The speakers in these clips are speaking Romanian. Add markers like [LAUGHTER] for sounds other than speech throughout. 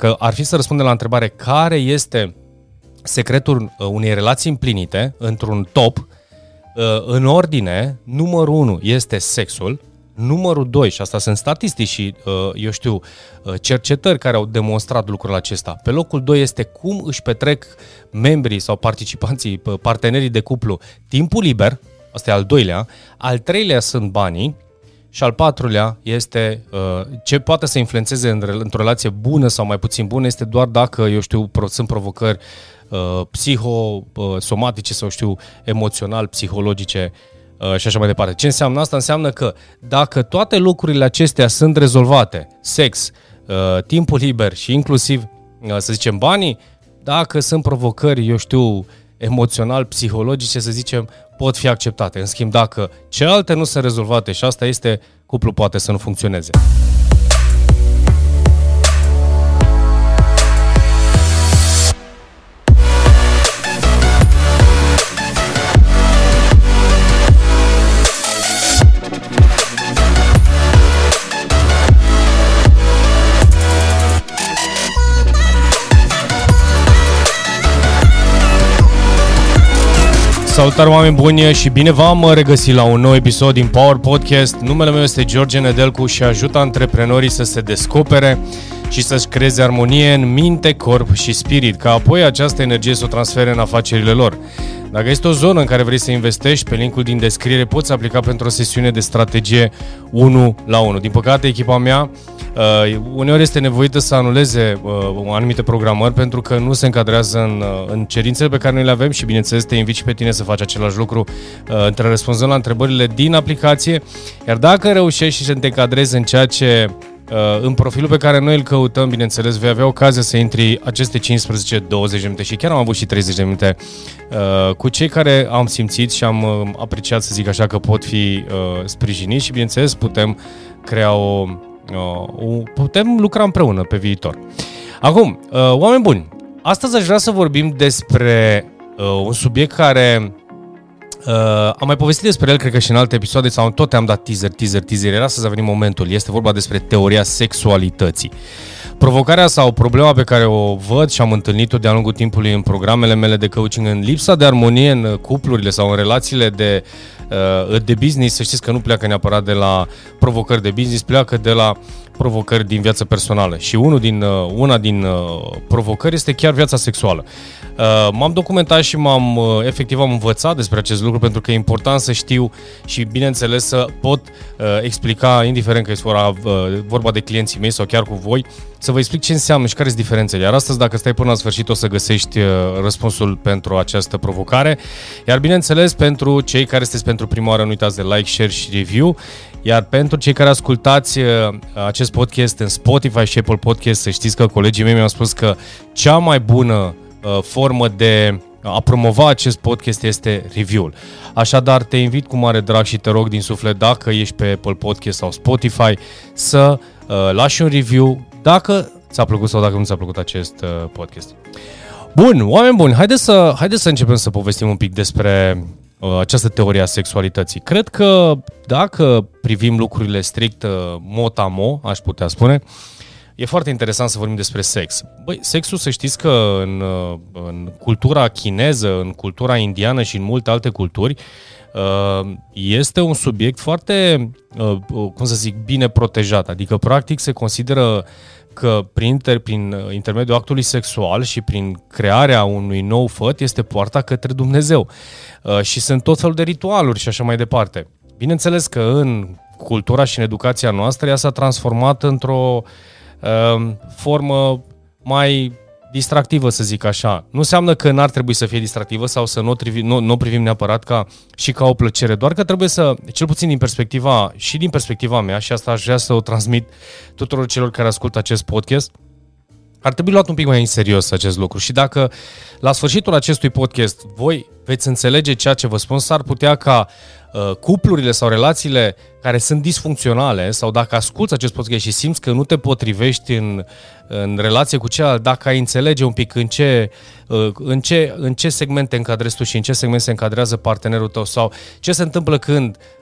dacă ar fi să răspundem la întrebare care este secretul uh, unei relații împlinite într-un top, uh, în ordine, numărul 1 este sexul, numărul 2, și asta sunt statistici și, uh, eu știu, cercetări care au demonstrat lucrul acesta. Pe locul 2 este cum își petrec membrii sau participanții, partenerii de cuplu timpul liber, asta e al doilea. Al treilea sunt banii și al patrulea este uh, ce poate să influențeze într-o relație bună sau mai puțin bună este doar dacă, eu știu, sunt provocări uh, psihosomatice sau știu, emoțional, psihologice uh, și așa mai departe. Ce înseamnă asta? Înseamnă că dacă toate lucrurile acestea sunt rezolvate, sex, timpul liber și inclusiv, să zicem, banii, dacă sunt provocări, eu știu, emoțional, psihologice, să zicem, pot fi acceptate. În schimb, dacă celelalte nu sunt rezolvate și asta este, cuplul poate să nu funcționeze. Salutare oameni buni și bine v-am regăsit la un nou episod din Power Podcast. Numele meu este George Nedelcu și ajută antreprenorii să se descopere și să-și creeze armonie în minte, corp și spirit, ca apoi această energie să o transfere în afacerile lor. Dacă este o zonă în care vrei să investești, pe linkul din descriere poți aplica pentru o sesiune de strategie 1 la 1. Din păcate, echipa mea uh, uneori este nevoită să anuleze uh, anumite programări pentru că nu se încadrează în, uh, în cerințele pe care noi le avem și, bineînțeles, te invit și pe tine să faci același lucru uh, între răspunzând la întrebările din aplicație. Iar dacă reușești și să te încadrezi în ceea ce Uh, în profilul pe care noi îl căutăm, bineînțeles, vei avea ocazia să intri aceste 15-20 de minute și chiar am avut și 30 de minute uh, cu cei care am simțit și am uh, apreciat, să zic așa, că pot fi sprijiniți și, bineînțeles, putem crea o, o... putem lucra împreună pe viitor. Acum, oameni buni, astăzi aș vrea să vorbim despre un subiect care Uh, am mai povestit despre el, cred că și în alte episoade, sau tot am dat teaser, teaser, teaser. Era să venit momentul. Este vorba despre teoria sexualității. Provocarea sau problema pe care o văd și am întâlnit-o de-a lungul timpului în programele mele de coaching, în lipsa de armonie în cuplurile sau în relațiile de, uh, de business, să știți că nu pleacă neapărat de la provocări de business, pleacă de la provocări din viața personală. Și unul din, uh, una din provocări este chiar viața sexuală. Uh, m-am documentat și m-am, uh, efectiv am învățat despre acest lucru pentru că e important să știu și bineînțeles să pot uh, explica, indiferent că este vorba, vorba de clienții mei sau chiar cu voi, să vă explic ce înseamnă și care sunt diferențele. Iar astăzi, dacă stai până la sfârșit, o să găsești răspunsul pentru această provocare. Iar bineînțeles, pentru cei care sunteți pentru prima oară, nu uitați de like, share și review. Iar pentru cei care ascultați acest podcast în Spotify și Apple Podcast, să știți că colegii mei mi-au spus că cea mai bună Uh, formă de a promova acest podcast este review-ul. Așadar, te invit cu mare drag și te rog din suflet, dacă ești pe Apple Podcast sau Spotify, să uh, lași un review dacă ți-a plăcut sau dacă nu ți-a plăcut acest uh, podcast. Bun, oameni buni, haideți să, haideți să începem să povestim un pic despre uh, această teorie a sexualității. Cred că dacă privim lucrurile strict uh, mot-a-mo, aș putea spune, uh, E foarte interesant să vorbim despre sex. Băi, sexul să știți că în, în cultura chineză, în cultura indiană și în multe alte culturi, uh, este un subiect foarte, uh, cum să zic, bine protejat. Adică, practic, se consideră că prin, inter, prin intermediul actului sexual și prin crearea unui nou făt este poarta către Dumnezeu. Uh, și sunt tot felul de ritualuri și așa mai departe. Bineînțeles că în cultura și în educația noastră ea s-a transformat într-o uh, Ehm, formă mai distractivă, să zic așa. Nu înseamnă că n-ar trebui să fie distractivă sau să nu o privim, nu, nu o privim neapărat ca, și ca o plăcere, doar că trebuie să, cel puțin din perspectiva, și din perspectiva mea, și asta aș vrea să o transmit tuturor celor care ascultă acest podcast, ar trebui luat un pic mai în serios acest lucru. Și dacă la sfârșitul acestui podcast voi veți înțelege ceea ce vă spun, s-ar putea ca uh, cuplurile sau relațiile care sunt disfuncționale sau dacă asculți acest podcast și simți că nu te potrivești în, în relație cu celălalt, dacă ai înțelege un pic în ce, uh, în, ce, în ce segment te încadrezi tu și în ce segment se încadrează partenerul tău sau ce se întâmplă când uh,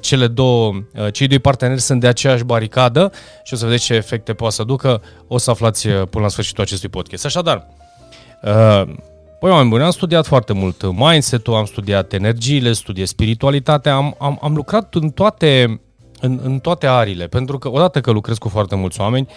cele două, uh, cei doi parteneri sunt de aceeași baricadă și o să vedeți ce efecte poate să ducă, o să aflați uh, până la sfârșitul acestui podcast. Așadar, uh, Păi, oameni buni, am studiat foarte mult mindset-ul, am studiat energiile, studiat spiritualitatea, am, am, am lucrat în toate, în, în toate arile, pentru că odată că lucrez cu foarte mulți oameni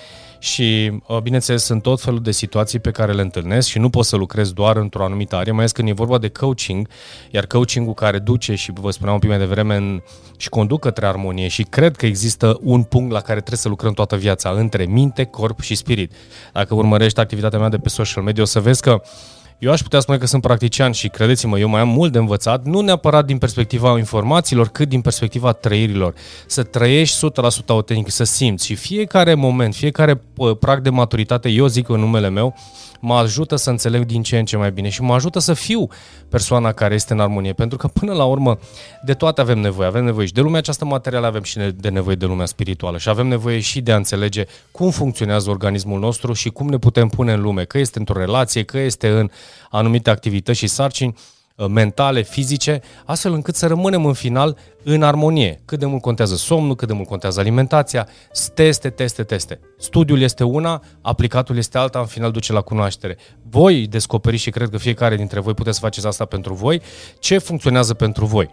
și, uh, bineînțeles, sunt tot felul de situații pe care le întâlnesc și nu pot să lucrez doar într-o anumită arie, mai ales când e vorba de coaching, iar coachingul care duce și vă spuneam un pic mai devreme în, și conduc către armonie și cred că există un punct la care trebuie să lucrăm toată viața, între minte, corp și spirit. Dacă urmărești activitatea mea de pe social media, o să vezi că eu aș putea spune că sunt practician și credeți-mă, eu mai am mult de învățat, nu neapărat din perspectiva informațiilor, cât din perspectiva trăirilor. Să trăiești 100% autentic, să simți și fiecare moment, fiecare prag de maturitate, eu zic în numele meu, mă ajută să înțeleg din ce în ce mai bine și mă ajută să fiu persoana care este în armonie. Pentru că până la urmă de toate avem nevoie. Avem nevoie și de lumea aceasta materială, avem și de nevoie de lumea spirituală și avem nevoie și de a înțelege cum funcționează organismul nostru și cum ne putem pune în lume, că este într-o relație, că este în anumite activități și sarcini Uh, mentale, fizice, astfel încât să rămânem în final în armonie. Cât de mult contează somnul, cât de mult contează alimentația, teste, teste, teste. Studiul este una, aplicatul este alta, în final duce la cunoaștere. Voi descoperiți și cred că fiecare dintre voi puteți să faceți asta pentru voi, ce funcționează pentru voi.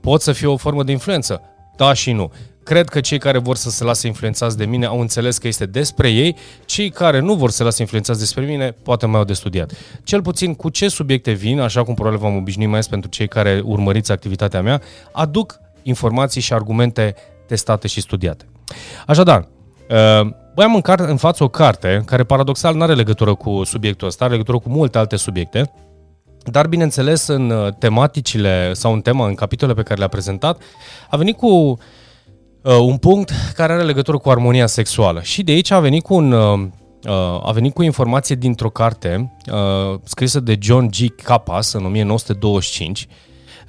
Pot să fie o formă de influență, da și nu. Cred că cei care vor să se lase influențați de mine au înțeles că este despre ei, cei care nu vor să se lase influențați despre mine poate mai au de studiat. Cel puțin cu ce subiecte vin, așa cum probabil v-am obișnuit mai ales pentru cei care urmăriți activitatea mea, aduc informații și argumente testate și studiate. Așadar, uh, Băi, am în, car- în față o carte care paradoxal nu are legătură cu subiectul ăsta, are legătură cu multe alte subiecte, dar bineînțeles în uh, tematicile sau în tema, în capitole pe care le-a prezentat, a venit cu uh, un punct care are legătură cu armonia sexuală. Și de aici a venit cu un uh, uh, a venit cu informație dintr-o carte uh, scrisă de John G. Capas în 1925,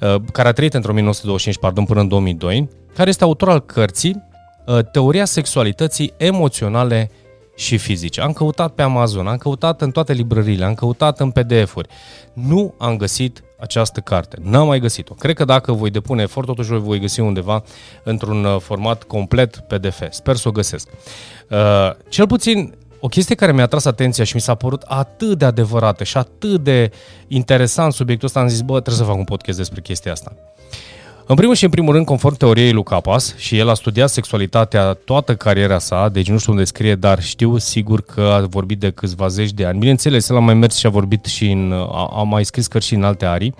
uh, care a trăit între 1925 pardon, până în 2002, care este autor al cărții uh, Teoria sexualității emoționale și fizice. Am căutat pe Amazon, am căutat în toate librăriile, am căutat în PDF-uri. Nu am găsit această carte. N-am mai găsit-o. Cred că dacă voi depune efort, totuși o voi găsi undeva într-un uh, format complet PDF. Sper să o găsesc. Uh, cel puțin o chestie care mi-a tras atenția și mi s-a părut atât de adevărată și atât de interesant subiectul ăsta, am zis, bă, trebuie să fac un podcast despre chestia asta. În primul și în primul rând, conform teoriei lui Capas, și el a studiat sexualitatea toată cariera sa, deci nu știu unde scrie, dar știu sigur că a vorbit de câțiva zeci de ani. Bineînțeles, el a mai mers și a vorbit și în, a, a mai scris cărți și în alte arii,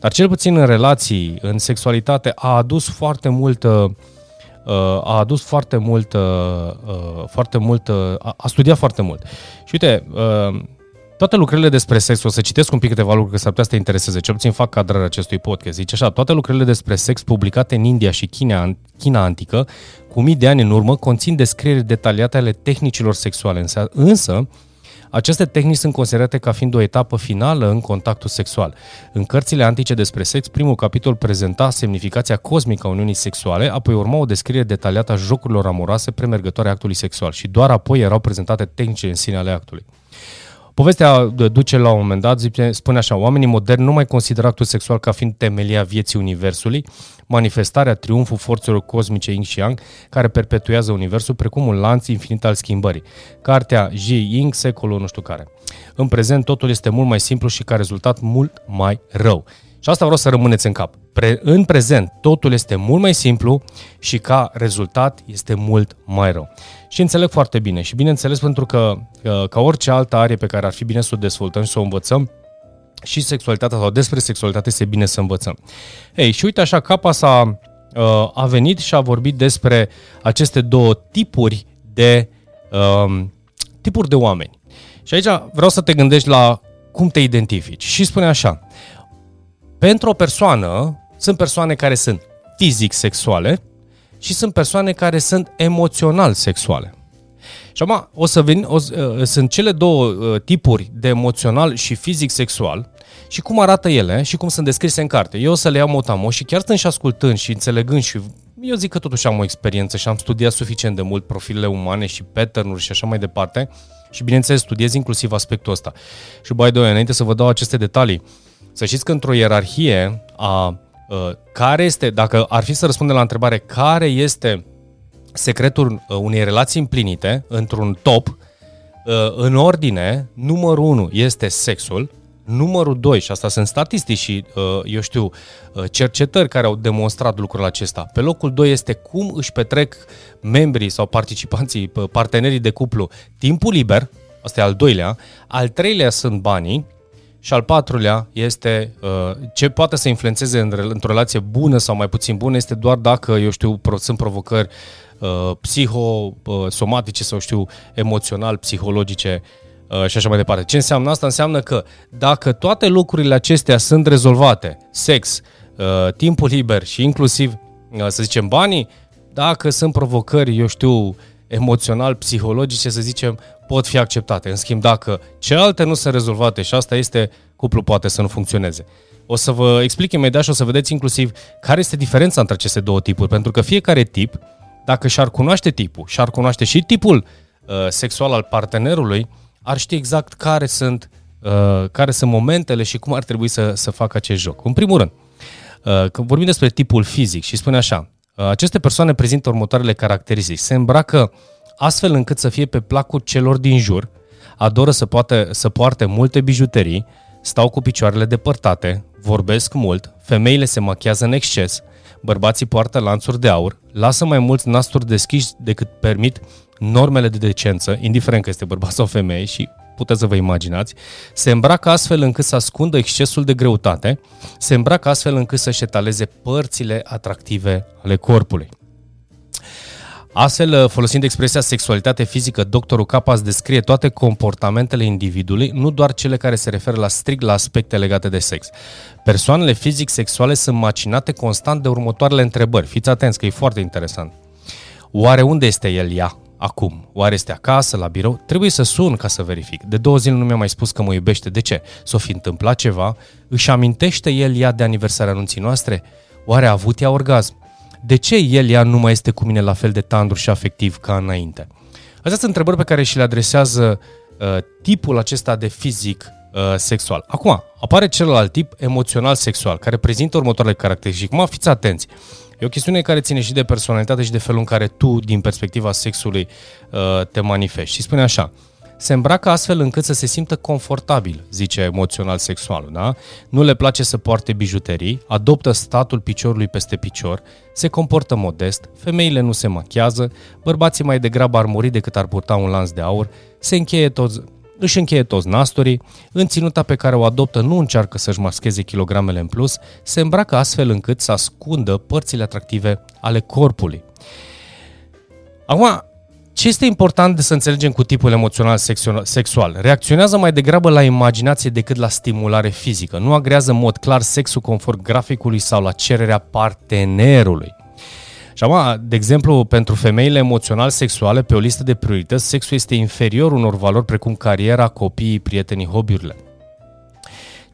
dar cel puțin în relații, în sexualitate, a adus foarte multă uh, a adus foarte mult, uh, foarte mult, a, a studiat foarte mult. Și uite, uh, toate lucrările despre sex, o să citesc un pic câteva lucruri că s-ar putea să te intereseze, cel puțin fac cadrarea acestui podcast. Zice așa, toate lucrările despre sex publicate în India și China, China antică, cu mii de ani în urmă, conțin descrieri detaliate ale tehnicilor sexuale, însă, însă aceste tehnici sunt considerate ca fiind o etapă finală în contactul sexual. În cărțile antice despre sex, primul capitol prezenta semnificația cosmică a uniunii sexuale, apoi urma o descriere detaliată a jocurilor amoroase premergătoare actului sexual și doar apoi erau prezentate tehnice în sine ale actului. Povestea duce la un moment dat, zice, spune așa, oamenii moderni nu mai consideră actul sexual ca fiind temelia vieții Universului, manifestarea triumful forțelor cosmice Yin și Yang, care perpetuează Universul precum un lanț infinit al schimbării. Cartea Ji Ying, secolul nu știu care. În prezent totul este mult mai simplu și ca rezultat mult mai rău. Și asta vreau să rămâneți în cap. Pre- în prezent, totul este mult mai simplu și ca rezultat este mult mai rău. Și înțeleg foarte bine. Și bineînțeles pentru că, ca orice altă arie pe care ar fi bine să o dezvoltăm și să o învățăm, și sexualitatea sau despre sexualitate este bine să învățăm. Ei, și uite așa, Capa s-a, a venit și a vorbit despre aceste două tipuri de um, tipuri de oameni. Și aici vreau să te gândești la cum te identifici. Și spune așa, pentru o persoană, sunt persoane care sunt fizic sexuale și sunt persoane care sunt emoțional sexuale. Și acum o să vin, o, uh, sunt cele două uh, tipuri de emoțional și fizic sexual și cum arată ele și cum sunt descrise în carte. Eu o să le iau motamo și chiar stând și ascultând și înțelegând și eu zic că totuși am o experiență și am studiat suficient de mult profilele umane și pattern și așa mai departe și bineînțeles studiez inclusiv aspectul ăsta. Și by the way, înainte să vă dau aceste detalii, să știți că într-o ierarhie a uh, care este, dacă ar fi să răspundem la întrebare, care este secretul uh, unei relații împlinite într-un top, uh, în ordine, numărul 1 este sexul, numărul 2, și asta sunt statistici și, eu știu, cercetări care au demonstrat lucrul acesta. Pe locul 2 este cum își petrec membrii sau participanții, partenerii de cuplu, timpul liber, asta e al doilea, al treilea sunt banii, și al patrulea este uh, ce poate să influențeze în, într-o relație bună sau mai puțin bună este doar dacă, eu știu, sunt provocări uh, psihosomatice sau știu, emoțional, psihologice uh, și așa mai departe. Ce înseamnă asta? Înseamnă că dacă toate lucrurile acestea sunt rezolvate, sex, uh, timpul liber și inclusiv, uh, să zicem, banii, dacă sunt provocări, eu știu, emoțional, psihologice, să zicem, pot fi acceptate. În schimb, dacă celelalte nu sunt rezolvate și asta este, cuplul poate să nu funcționeze. O să vă explic imediat și o să vedeți inclusiv care este diferența între aceste două tipuri, pentru că fiecare tip, dacă și-ar cunoaște tipul și-ar cunoaște și tipul uh, sexual al partenerului, ar ști exact care sunt, uh, care sunt momentele și cum ar trebui să, să facă acest joc. În primul rând, uh, când vorbim despre tipul fizic și spune așa, uh, aceste persoane prezintă următoarele caracteristici. Se îmbracă uh, astfel încât să fie pe placul celor din jur, adoră să, poate, să poarte multe bijuterii, stau cu picioarele depărtate, vorbesc mult, femeile se machează în exces, bărbații poartă lanțuri de aur, lasă mai mulți nasturi deschiși decât permit normele de decență, indiferent că este bărbat sau femeie și puteți să vă imaginați, se îmbracă astfel încât să ascundă excesul de greutate, se îmbracă astfel încât să-și etaleze părțile atractive ale corpului. Astfel, uh, folosind expresia sexualitate fizică, doctorul Capas descrie toate comportamentele individului, nu doar cele care se referă la strict la aspecte legate de sex. Persoanele fizic-sexuale sunt macinate constant de următoarele întrebări. Fiți atenți că e foarte interesant. Oare unde este el ea acum? Oare este acasă, la birou? Trebuie să sun ca să verific. De două zile nu mi-a mai spus că mă iubește. De ce? S-o fi întâmplat ceva? Își amintește el ea de aniversarea anunții noastre? Oare a avut ea orgasm? De ce el ea nu mai este cu mine la fel de tandru și afectiv ca înainte? Astea sunt întrebări pe care și le adresează uh, tipul acesta de fizic uh, sexual. Acum, apare celălalt tip emoțional-sexual, care prezintă următoarele caracteristici. Cum fiți atenți! E o chestiune care ține și de personalitate și de felul în care tu, din perspectiva sexului, uh, te manifesti. Și spune așa, se îmbracă astfel încât să se simtă confortabil, zice emoțional sexual, da? Nu le place să poarte bijuterii, adoptă statul piciorului peste picior, se comportă modest, femeile nu se machează, bărbații mai degrabă ar muri decât ar purta un lanț de aur, se încheie toți, își încheie toți nasturii, în ținuta pe care o adoptă nu încearcă să-și mascheze kilogramele în plus, se îmbracă astfel încât să ascundă părțile atractive ale corpului. Acum, ce este important de să înțelegem cu tipul emoțional sexual? Reacționează mai degrabă la imaginație decât la stimulare fizică. Nu agrează în mod clar sexul conform graficului sau la cererea partenerului. Și acum, de exemplu, pentru femeile emoțional-sexuale, pe o listă de priorități, sexul este inferior unor valori precum cariera, copiii, prietenii, hobby-urile.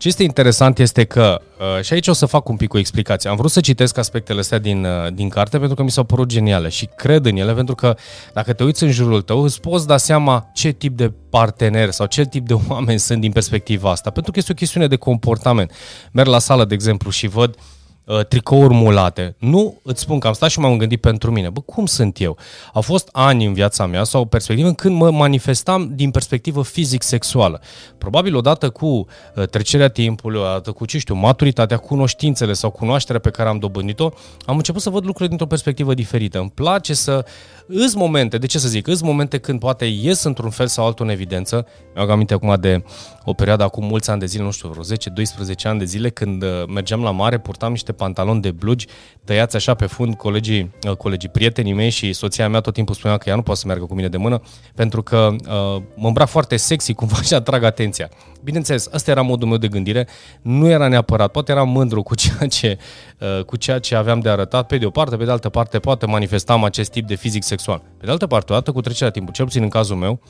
Ce este interesant este că, uh, și aici o să fac un pic o explicație, am vrut să citesc aspectele astea din, uh, din carte pentru că mi s-au părut geniale și cred în ele pentru că dacă te uiți în jurul tău îți poți da seama ce tip de partener sau ce tip de [LAUGHS] oameni sunt din perspectiva asta, pentru că este o chestiune de comportament. Merg la sală, de exemplu, și văd uh, Uh, tricouri mulate. Nu îți spun că am stat și m-am gândit pentru mine. Bă, cum sunt eu? Au fost ani în viața mea sau o perspectivă când mă manifestam din perspectivă fizic-sexuală. Probabil odată cu uh, trecerea timpului, odată cu, ce știu, maturitatea, cunoștințele sau cunoașterea pe care am dobândit-o, am început să văd lucrurile dintr-o perspectivă diferită. Îmi place să Îs momente, de ce să zic, îs momente când poate ies într-un fel sau altul în evidență. Mi-au aminte acum de o perioadă acum mulți ani de zile, nu știu, vreo 10-12 ani de zile, când uh, mergeam la mare, purtam niște pantaloni de blugi tăiați așa pe fund, colegii, uh, colegii prietenii mei și soția mea tot timpul spunea că ea nu poate să meargă cu mine de mână, pentru că uh, mă îmbrac foarte sexy, [LAUGHS] cumva și atrag atenția. Bineînțeles, ăsta era modul meu de gândire, nu era neapărat, poate eram mândru cu ceea ce, uh, cu ceea ce aveam de arătat, pe de o parte, pe de altă parte, poate manifestam acest tip de fizic sexual. Pe de altă parte, odată cu trecerea timpului, cel puțin în cazul meu,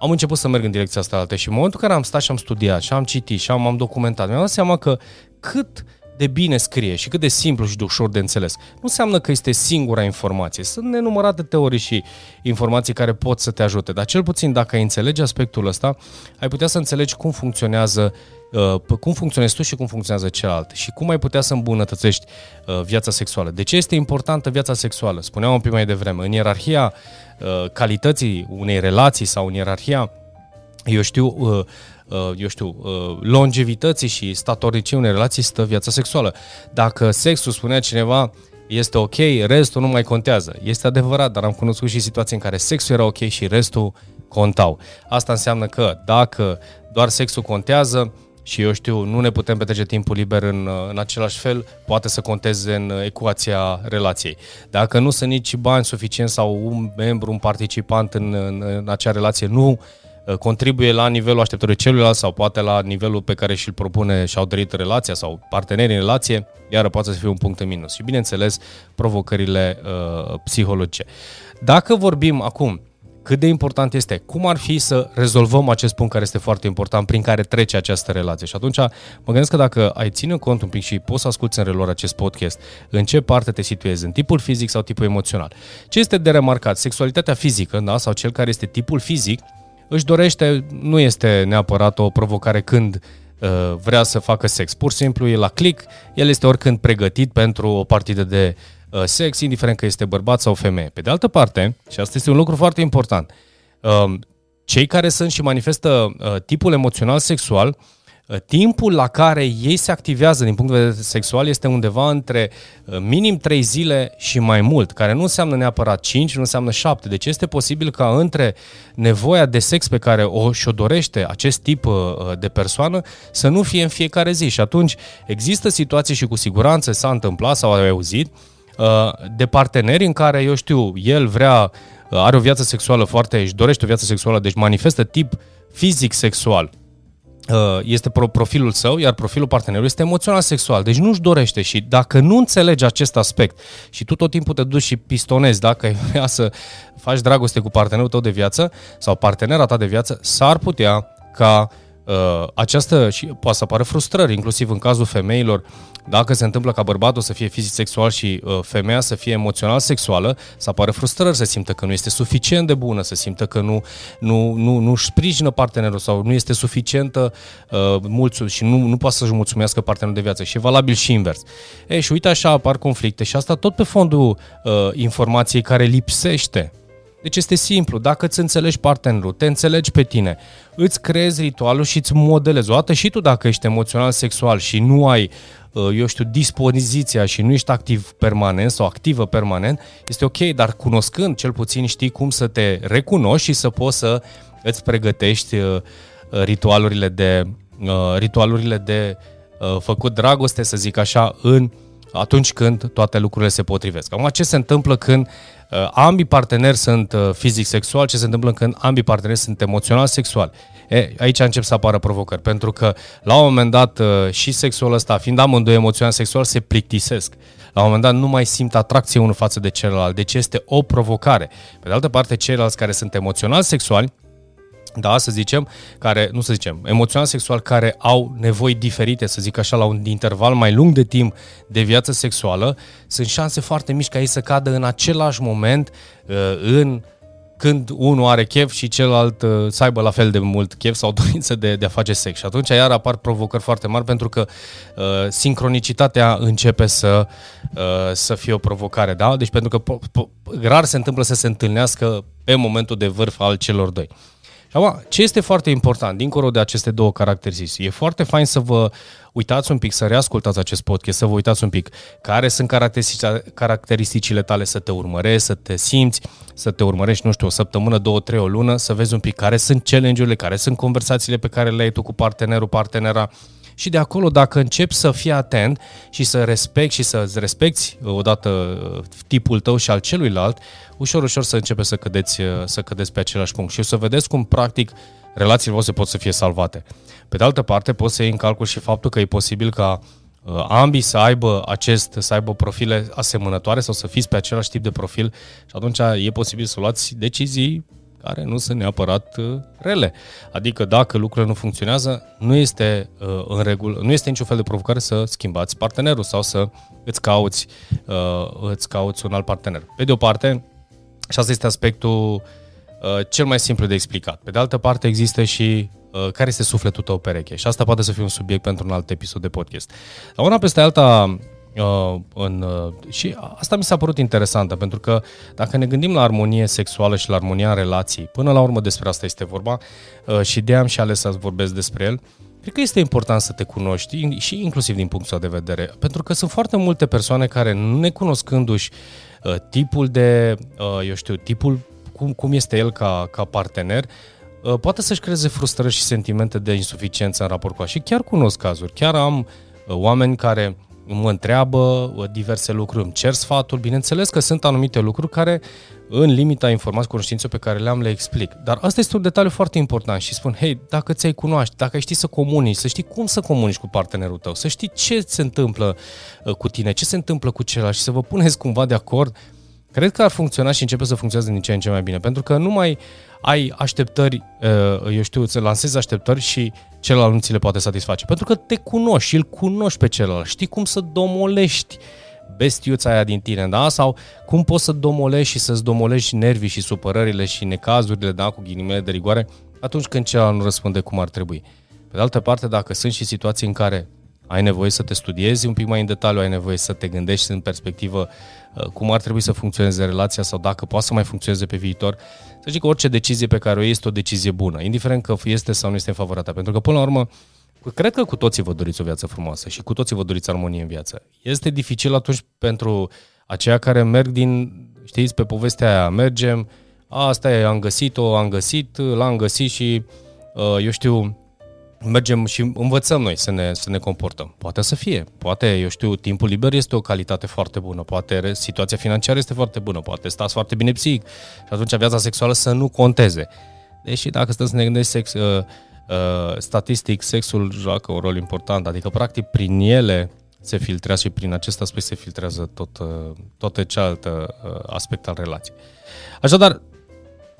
am început să merg în direcția asta altă și în momentul în care am stat și am studiat și am citit și am, am documentat, mi-am dat seama că cât de bine scrie și cât de simplu și de ușor de înțeles. Nu înseamnă că este singura informație. Sunt nenumărate teorii și informații care pot să te ajute, dar cel puțin dacă ai înțelege aspectul ăsta, ai putea să înțelegi cum funcționează uh, cum funcționezi tu și cum funcționează celălalt și cum ai putea să îmbunătățești uh, viața sexuală. De ce este importantă viața sexuală? Spuneam un pic mai devreme, în ierarhia uh, calității unei relații sau în ierarhia eu știu, Uh, eu știu, uh, longevității și statornicii unei relații stă viața sexuală. Dacă sexul, spunea cineva, este ok, restul nu mai contează. Este adevărat, dar am cunoscut și situații în care sexul era ok și restul contau. Asta înseamnă că dacă doar sexul contează, și eu știu, nu ne putem petrece timpul liber în, uh, în același fel, poate să conteze în ecuația relației. Dacă nu sunt nici bani suficienți sau un membru, un participant în, în, în acea relație nu Uh, contribuie la nivelul așteptării celuilalt sau poate la nivelul pe care și-l propune și-au dorit relația sau partenerii în relație, iar poate să fie un punct în minus. Și bineînțeles, provocările uh, psihologice. Dacă vorbim acum cât de important este, cum ar fi să rezolvăm acest punct care este foarte important, prin care trece această relație. Și atunci mă gândesc că dacă ai ține cont un pic și poți să asculti în relor acest podcast, în ce parte te situezi, în tipul fizic sau tipul emoțional. Ce este de remarcat? Sexualitatea fizică, da? sau cel care este tipul fizic, își dorește, nu este neapărat o provocare când uh, vrea să facă sex. Pur și simplu e la click, el este oricând pregătit pentru o partidă de uh, sex, indiferent că este bărbat sau femeie. Pe de altă parte, și asta este un lucru foarte important, uh, cei care sunt și manifestă uh, tipul emoțional sexual uh, Uh, timpul la care ei se activează din punct de vedere sexual este undeva între uh, minim 3 zile și mai mult, care nu înseamnă neapărat 5, nu înseamnă 7. Deci este posibil ca între nevoia de sex pe care o și-o dorește acest tip uh, de persoană să nu fie în fiecare zi. Și atunci există situații și cu siguranță s-a întâmplat sau ai auzit de parteneri în care, eu știu, el vrea, are o viață sexuală foarte, își dorește o viață sexuală, deci manifestă tip fizic sexual, Uh, este profilul său, iar profilul partenerului este emoțional sexual. Deci nu-și dorește și dacă nu înțelegi acest aspect și tu tot timpul te duci și pistonezi dacă vrea să faci dragoste cu partenerul tău de viață sau partenera ta de viață, s-ar putea ca uh, această, și poate să apară frustrări, inclusiv în cazul femeilor, dacă se întâmplă ca bărbatul să fie fizic sexual și uh, femeia să fie emoțional sexuală, să apară frustrări, să simtă că nu este suficient de bună, să simtă că nu, nu, nu, nu își sprijină partenerul sau nu este suficientă uh, mulțum și nu, nu poate să-și mulțumească partenerul de viață. Și e valabil și invers. E, și uite așa apar conflicte și asta tot pe fondul uh, informației care lipsește deci este simplu, dacă îți înțelegi partenerul, te înțelegi pe tine, îți creezi ritualul și îți modelezi. O dată și tu dacă ești emoțional sexual și nu ai, uh, eu știu, dispoziția și nu ești activ permanent sau activă permanent, este ok, dar cunoscând cel puțin știi cum să te recunoști și să poți să îți pregătești uh, ritualurile de, uh, ritualurile de făcut dragoste, să zic așa, în atunci când toate lucrurile se potrivesc. Acum, ce se întâmplă când uh, ambii parteneri sunt uh, fizic-sexual, ce se întâmplă când ambii parteneri sunt emoțional-sexual? E, aici încep să apară provocări, pentru că la un moment dat uh, și sexul ăsta, fiind amândoi emoțional-sexual, se plictisesc. La un moment dat nu mai simt atracție unul față de celălalt, deci este o provocare. Pe de altă parte, ceilalți care sunt emoțional-sexuali, da, să zicem, care, nu să zicem, emoțional sexual, care au nevoi diferite, să zic așa, la un interval mai lung de timp de viață sexuală, sunt șanse foarte mici ca ei să cadă în același moment uh, în când unul are chef și celălalt uh, să aibă la fel de mult chef sau [LAUGHS] dorință de, de a face sex. Și atunci iar apar provocări foarte mari pentru că uh, sincronicitatea începe să, uh, să fie o provocare. Da? Deci pentru că po- po- rar se întâmplă să se întâlnească pe momentul de vârf al celor doi. Acum, ce este foarte important, dincolo de aceste două caracteristici, e foarte fain să vă uitați un pic, să reascultați acest podcast, să vă uitați un pic care sunt caracteristicile tale, să te urmărești, să te simți, să te urmărești, nu știu, o săptămână, două, trei, o lună, să vezi un pic care sunt challenge-urile, care sunt conversațiile pe care le ai tu cu partenerul, partenera, și de acolo dacă începi să fii atent și să respecti și să-ți respecti odată tipul tău și al celuilalt, ușor, ușor să începe să cădeți, să cădeți pe același punct și o să vedeți cum practic relațiile voastre pot să fie salvate. Pe de altă parte, poți să iei în calcul și faptul că e posibil ca uh, ambii să aibă acest, să aibă profile asemănătoare sau să fiți pe același tip de profil și atunci e posibil să luați decizii care nu sunt neapărat uh, rele. Adică dacă lucrurile nu funcționează, nu este uh, în regulă, nu este niciun fel de provocare să schimbați partenerul sau să îți cauți, uh, îți cauți un alt partener. Pe de o parte, și asta este aspectul uh, cel mai simplu de explicat. Pe de altă parte, există și uh, care este sufletul tău pereche. Și asta poate să fie un subiect pentru un alt episod de podcast. Dar una peste alta, Uh, în, uh, și asta mi s-a părut interesantă, pentru că dacă ne gândim la armonie sexuală și la armonia în relații, până la urmă despre asta este vorba uh, și de am și ales să vorbesc despre el, cred că este important să te cunoști și inclusiv din punctul de vedere, pentru că sunt foarte multe persoane care, necunoscându-și tipul de, eu știu, tipul, cum, cum este el ca, ca partener, poate să-și creeze frustrări și sentimente de insuficiență în raport cu așa. Și chiar cunosc cazuri, chiar am oameni care mă întreabă diverse lucruri, îmi cer sfatul. Bineînțeles că sunt anumite lucruri care, în limita informației, cunoștinței pe care le-am, le explic. Dar asta este un detaliu foarte important și spun, hei, dacă ți-ai cunoaște, dacă știi să comunici, să știi cum să comunici cu partenerul tău, să știi ce se întâmplă uh, cu tine, ce se întâmplă cu celălalt și să vă puneți cumva de acord, cred că ar funcționa și începe să funcționeze din ce în ce mai bine. Pentru că nu mai ai așteptări, uh, eu știu, să lansezi așteptări și celălalt nu ți le poate satisface. Pentru că te cunoști și îl cunoști pe celălalt, știi cum să domolești bestiuța aia din tine, da? Sau cum poți să domolești și să-ți domolești nervii și supărările și necazurile, da? Cu ghilimele de rigoare, atunci când celălalt nu răspunde cum ar trebui. Pe de altă parte, dacă sunt și situații în care ai nevoie să te studiezi un pic mai în detaliu, ai nevoie să te gândești în perspectivă uh, cum ar trebui să funcționeze relația sau dacă poate să mai funcționeze pe viitor, să zic că orice decizie pe care o iei este o decizie bună, indiferent că este sau nu este în favoarea ta. Pentru că, până la urmă, cred că cu toții vă doriți o viață frumoasă și cu toții vă doriți armonie în viață. Este dificil atunci pentru aceia care merg din, știți, pe povestea aia, mergem, asta e, am găsit-o, am găsit, l-am găsit și, uh, eu știu, mergem și învățăm noi să ne, să ne comportăm. Poate să fie, poate, eu știu, timpul liber este o calitate foarte bună, poate situația financiară este foarte bună, poate stați foarte bine psihic și atunci viața sexuală să nu conteze. Deși dacă stăm să ne gândim sex, uh, uh, statistic, sexul joacă un rol important, adică practic prin ele se filtrează și prin acest aspect se filtrează tot, uh, toate cealaltă uh, aspect al relației. Așadar,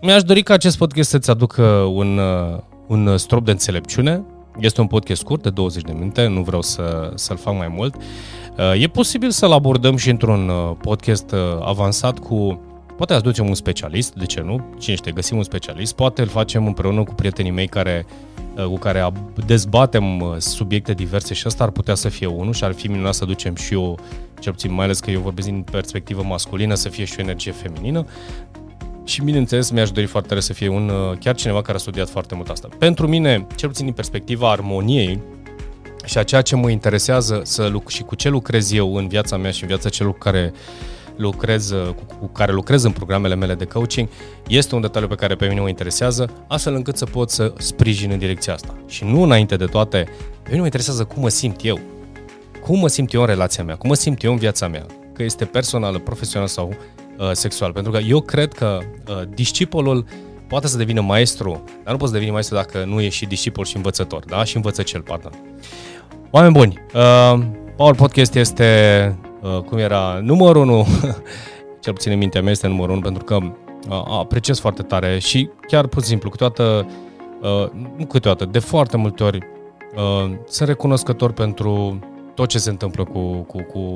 mi-aș dori ca acest podcast să-ți aducă un, uh, un strop de înțelepciune, este un podcast scurt de 20 de minute, nu vreau să, să-l fac mai mult. Uh, e posibil să-l abordăm și într-un uh, podcast uh, avansat cu Poate aducem un specialist, de ce nu? Cine știe, găsim un specialist. Poate îl facem împreună cu prietenii mei care, cu care dezbatem subiecte diverse și ăsta ar putea să fie unul și ar fi minunat să ducem și eu, cel puțin mai ales că eu vorbesc din perspectivă masculină, să fie și o energie feminină. Și bineînțeles, mi-aș dori foarte tare să fie un, uh, chiar cineva care a studiat foarte mult asta. Pentru mine, cel puțin din perspectiva armoniei și a ceea ce mă interesează să luc- și cu ce lucrez eu în viața mea și în viața celor care lucrez, uh, cu, cu care lucrez în programele mele de coaching, este un detaliu pe care pe mine mă interesează, astfel încât să pot să sprijin în direcția asta. Și nu înainte de toate, pe mine mă interesează cum mă simt eu. Cum mă simt eu în relația mea, cum mă simt eu în viața mea, că este personală, profesională sau Uh, sexual. Pentru că eu cred că uh, discipolul poate să devină maestru, dar nu poți deveni maestru dacă nu ești și discipol și învățător, da? Și învăță cel, pardon. Oameni buni, uh, Power Podcast este, uh, cum era, numărul 1, [LAUGHS] cel puțin în mintea mea este numărul 1, pentru că uh, apreciez foarte tare și chiar pur și simplu, câteodată, uh, nu câteodată, de foarte multe ori uh, sunt recunoscător pentru tot ce se întâmplă cu, cu, cu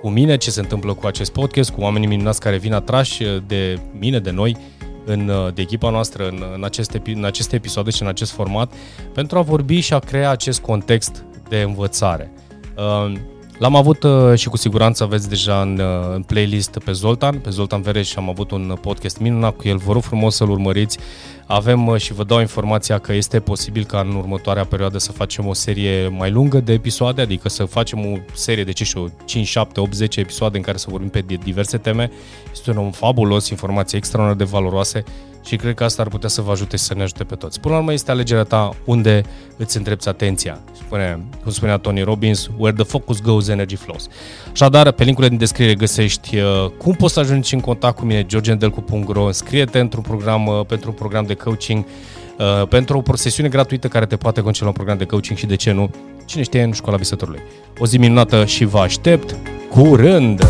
cu mine, ce se întâmplă cu acest podcast, cu oamenii minunați care vin atrași de mine, de noi, în, de echipa noastră în, în, aceste, în aceste episoade și în acest format, pentru a vorbi și a crea acest context de învățare. Uh, l-am avut uh, și cu siguranță aveți deja în, uh, în playlist pe Zoltan, pe Zoltan Vereș am avut un podcast minunat cu el, vă rog frumos să-l urmăriți. Avem uh, și vă dau informația că este posibil ca în următoarea perioadă să facem o serie mai lungă de episoade, adică să facem o serie de, ce știu, 5, 7, 8, 10 episoade în care să vorbim pe diverse teme. Este un om fabulos, informații extraordinar de valoroase și cred că asta ar putea să vă ajute și să ne ajute pe toți. Până la urmă este alegerea ta unde îți îndrepți atenția. Spune, cum spunea Tony Robbins, where the focus goes, energy flows. Așadar, pe linkurile din descriere găsești uh, cum poți să ajungi în contact cu mine, georgendelcu.ro, înscrie-te într-un program, uh, pentru un program de coaching, uh, pentru o sesiune gratuită care te poate concela un program de coaching și de ce nu, cine știe, în școala visătorului. O zi minunată și vă aștept curând!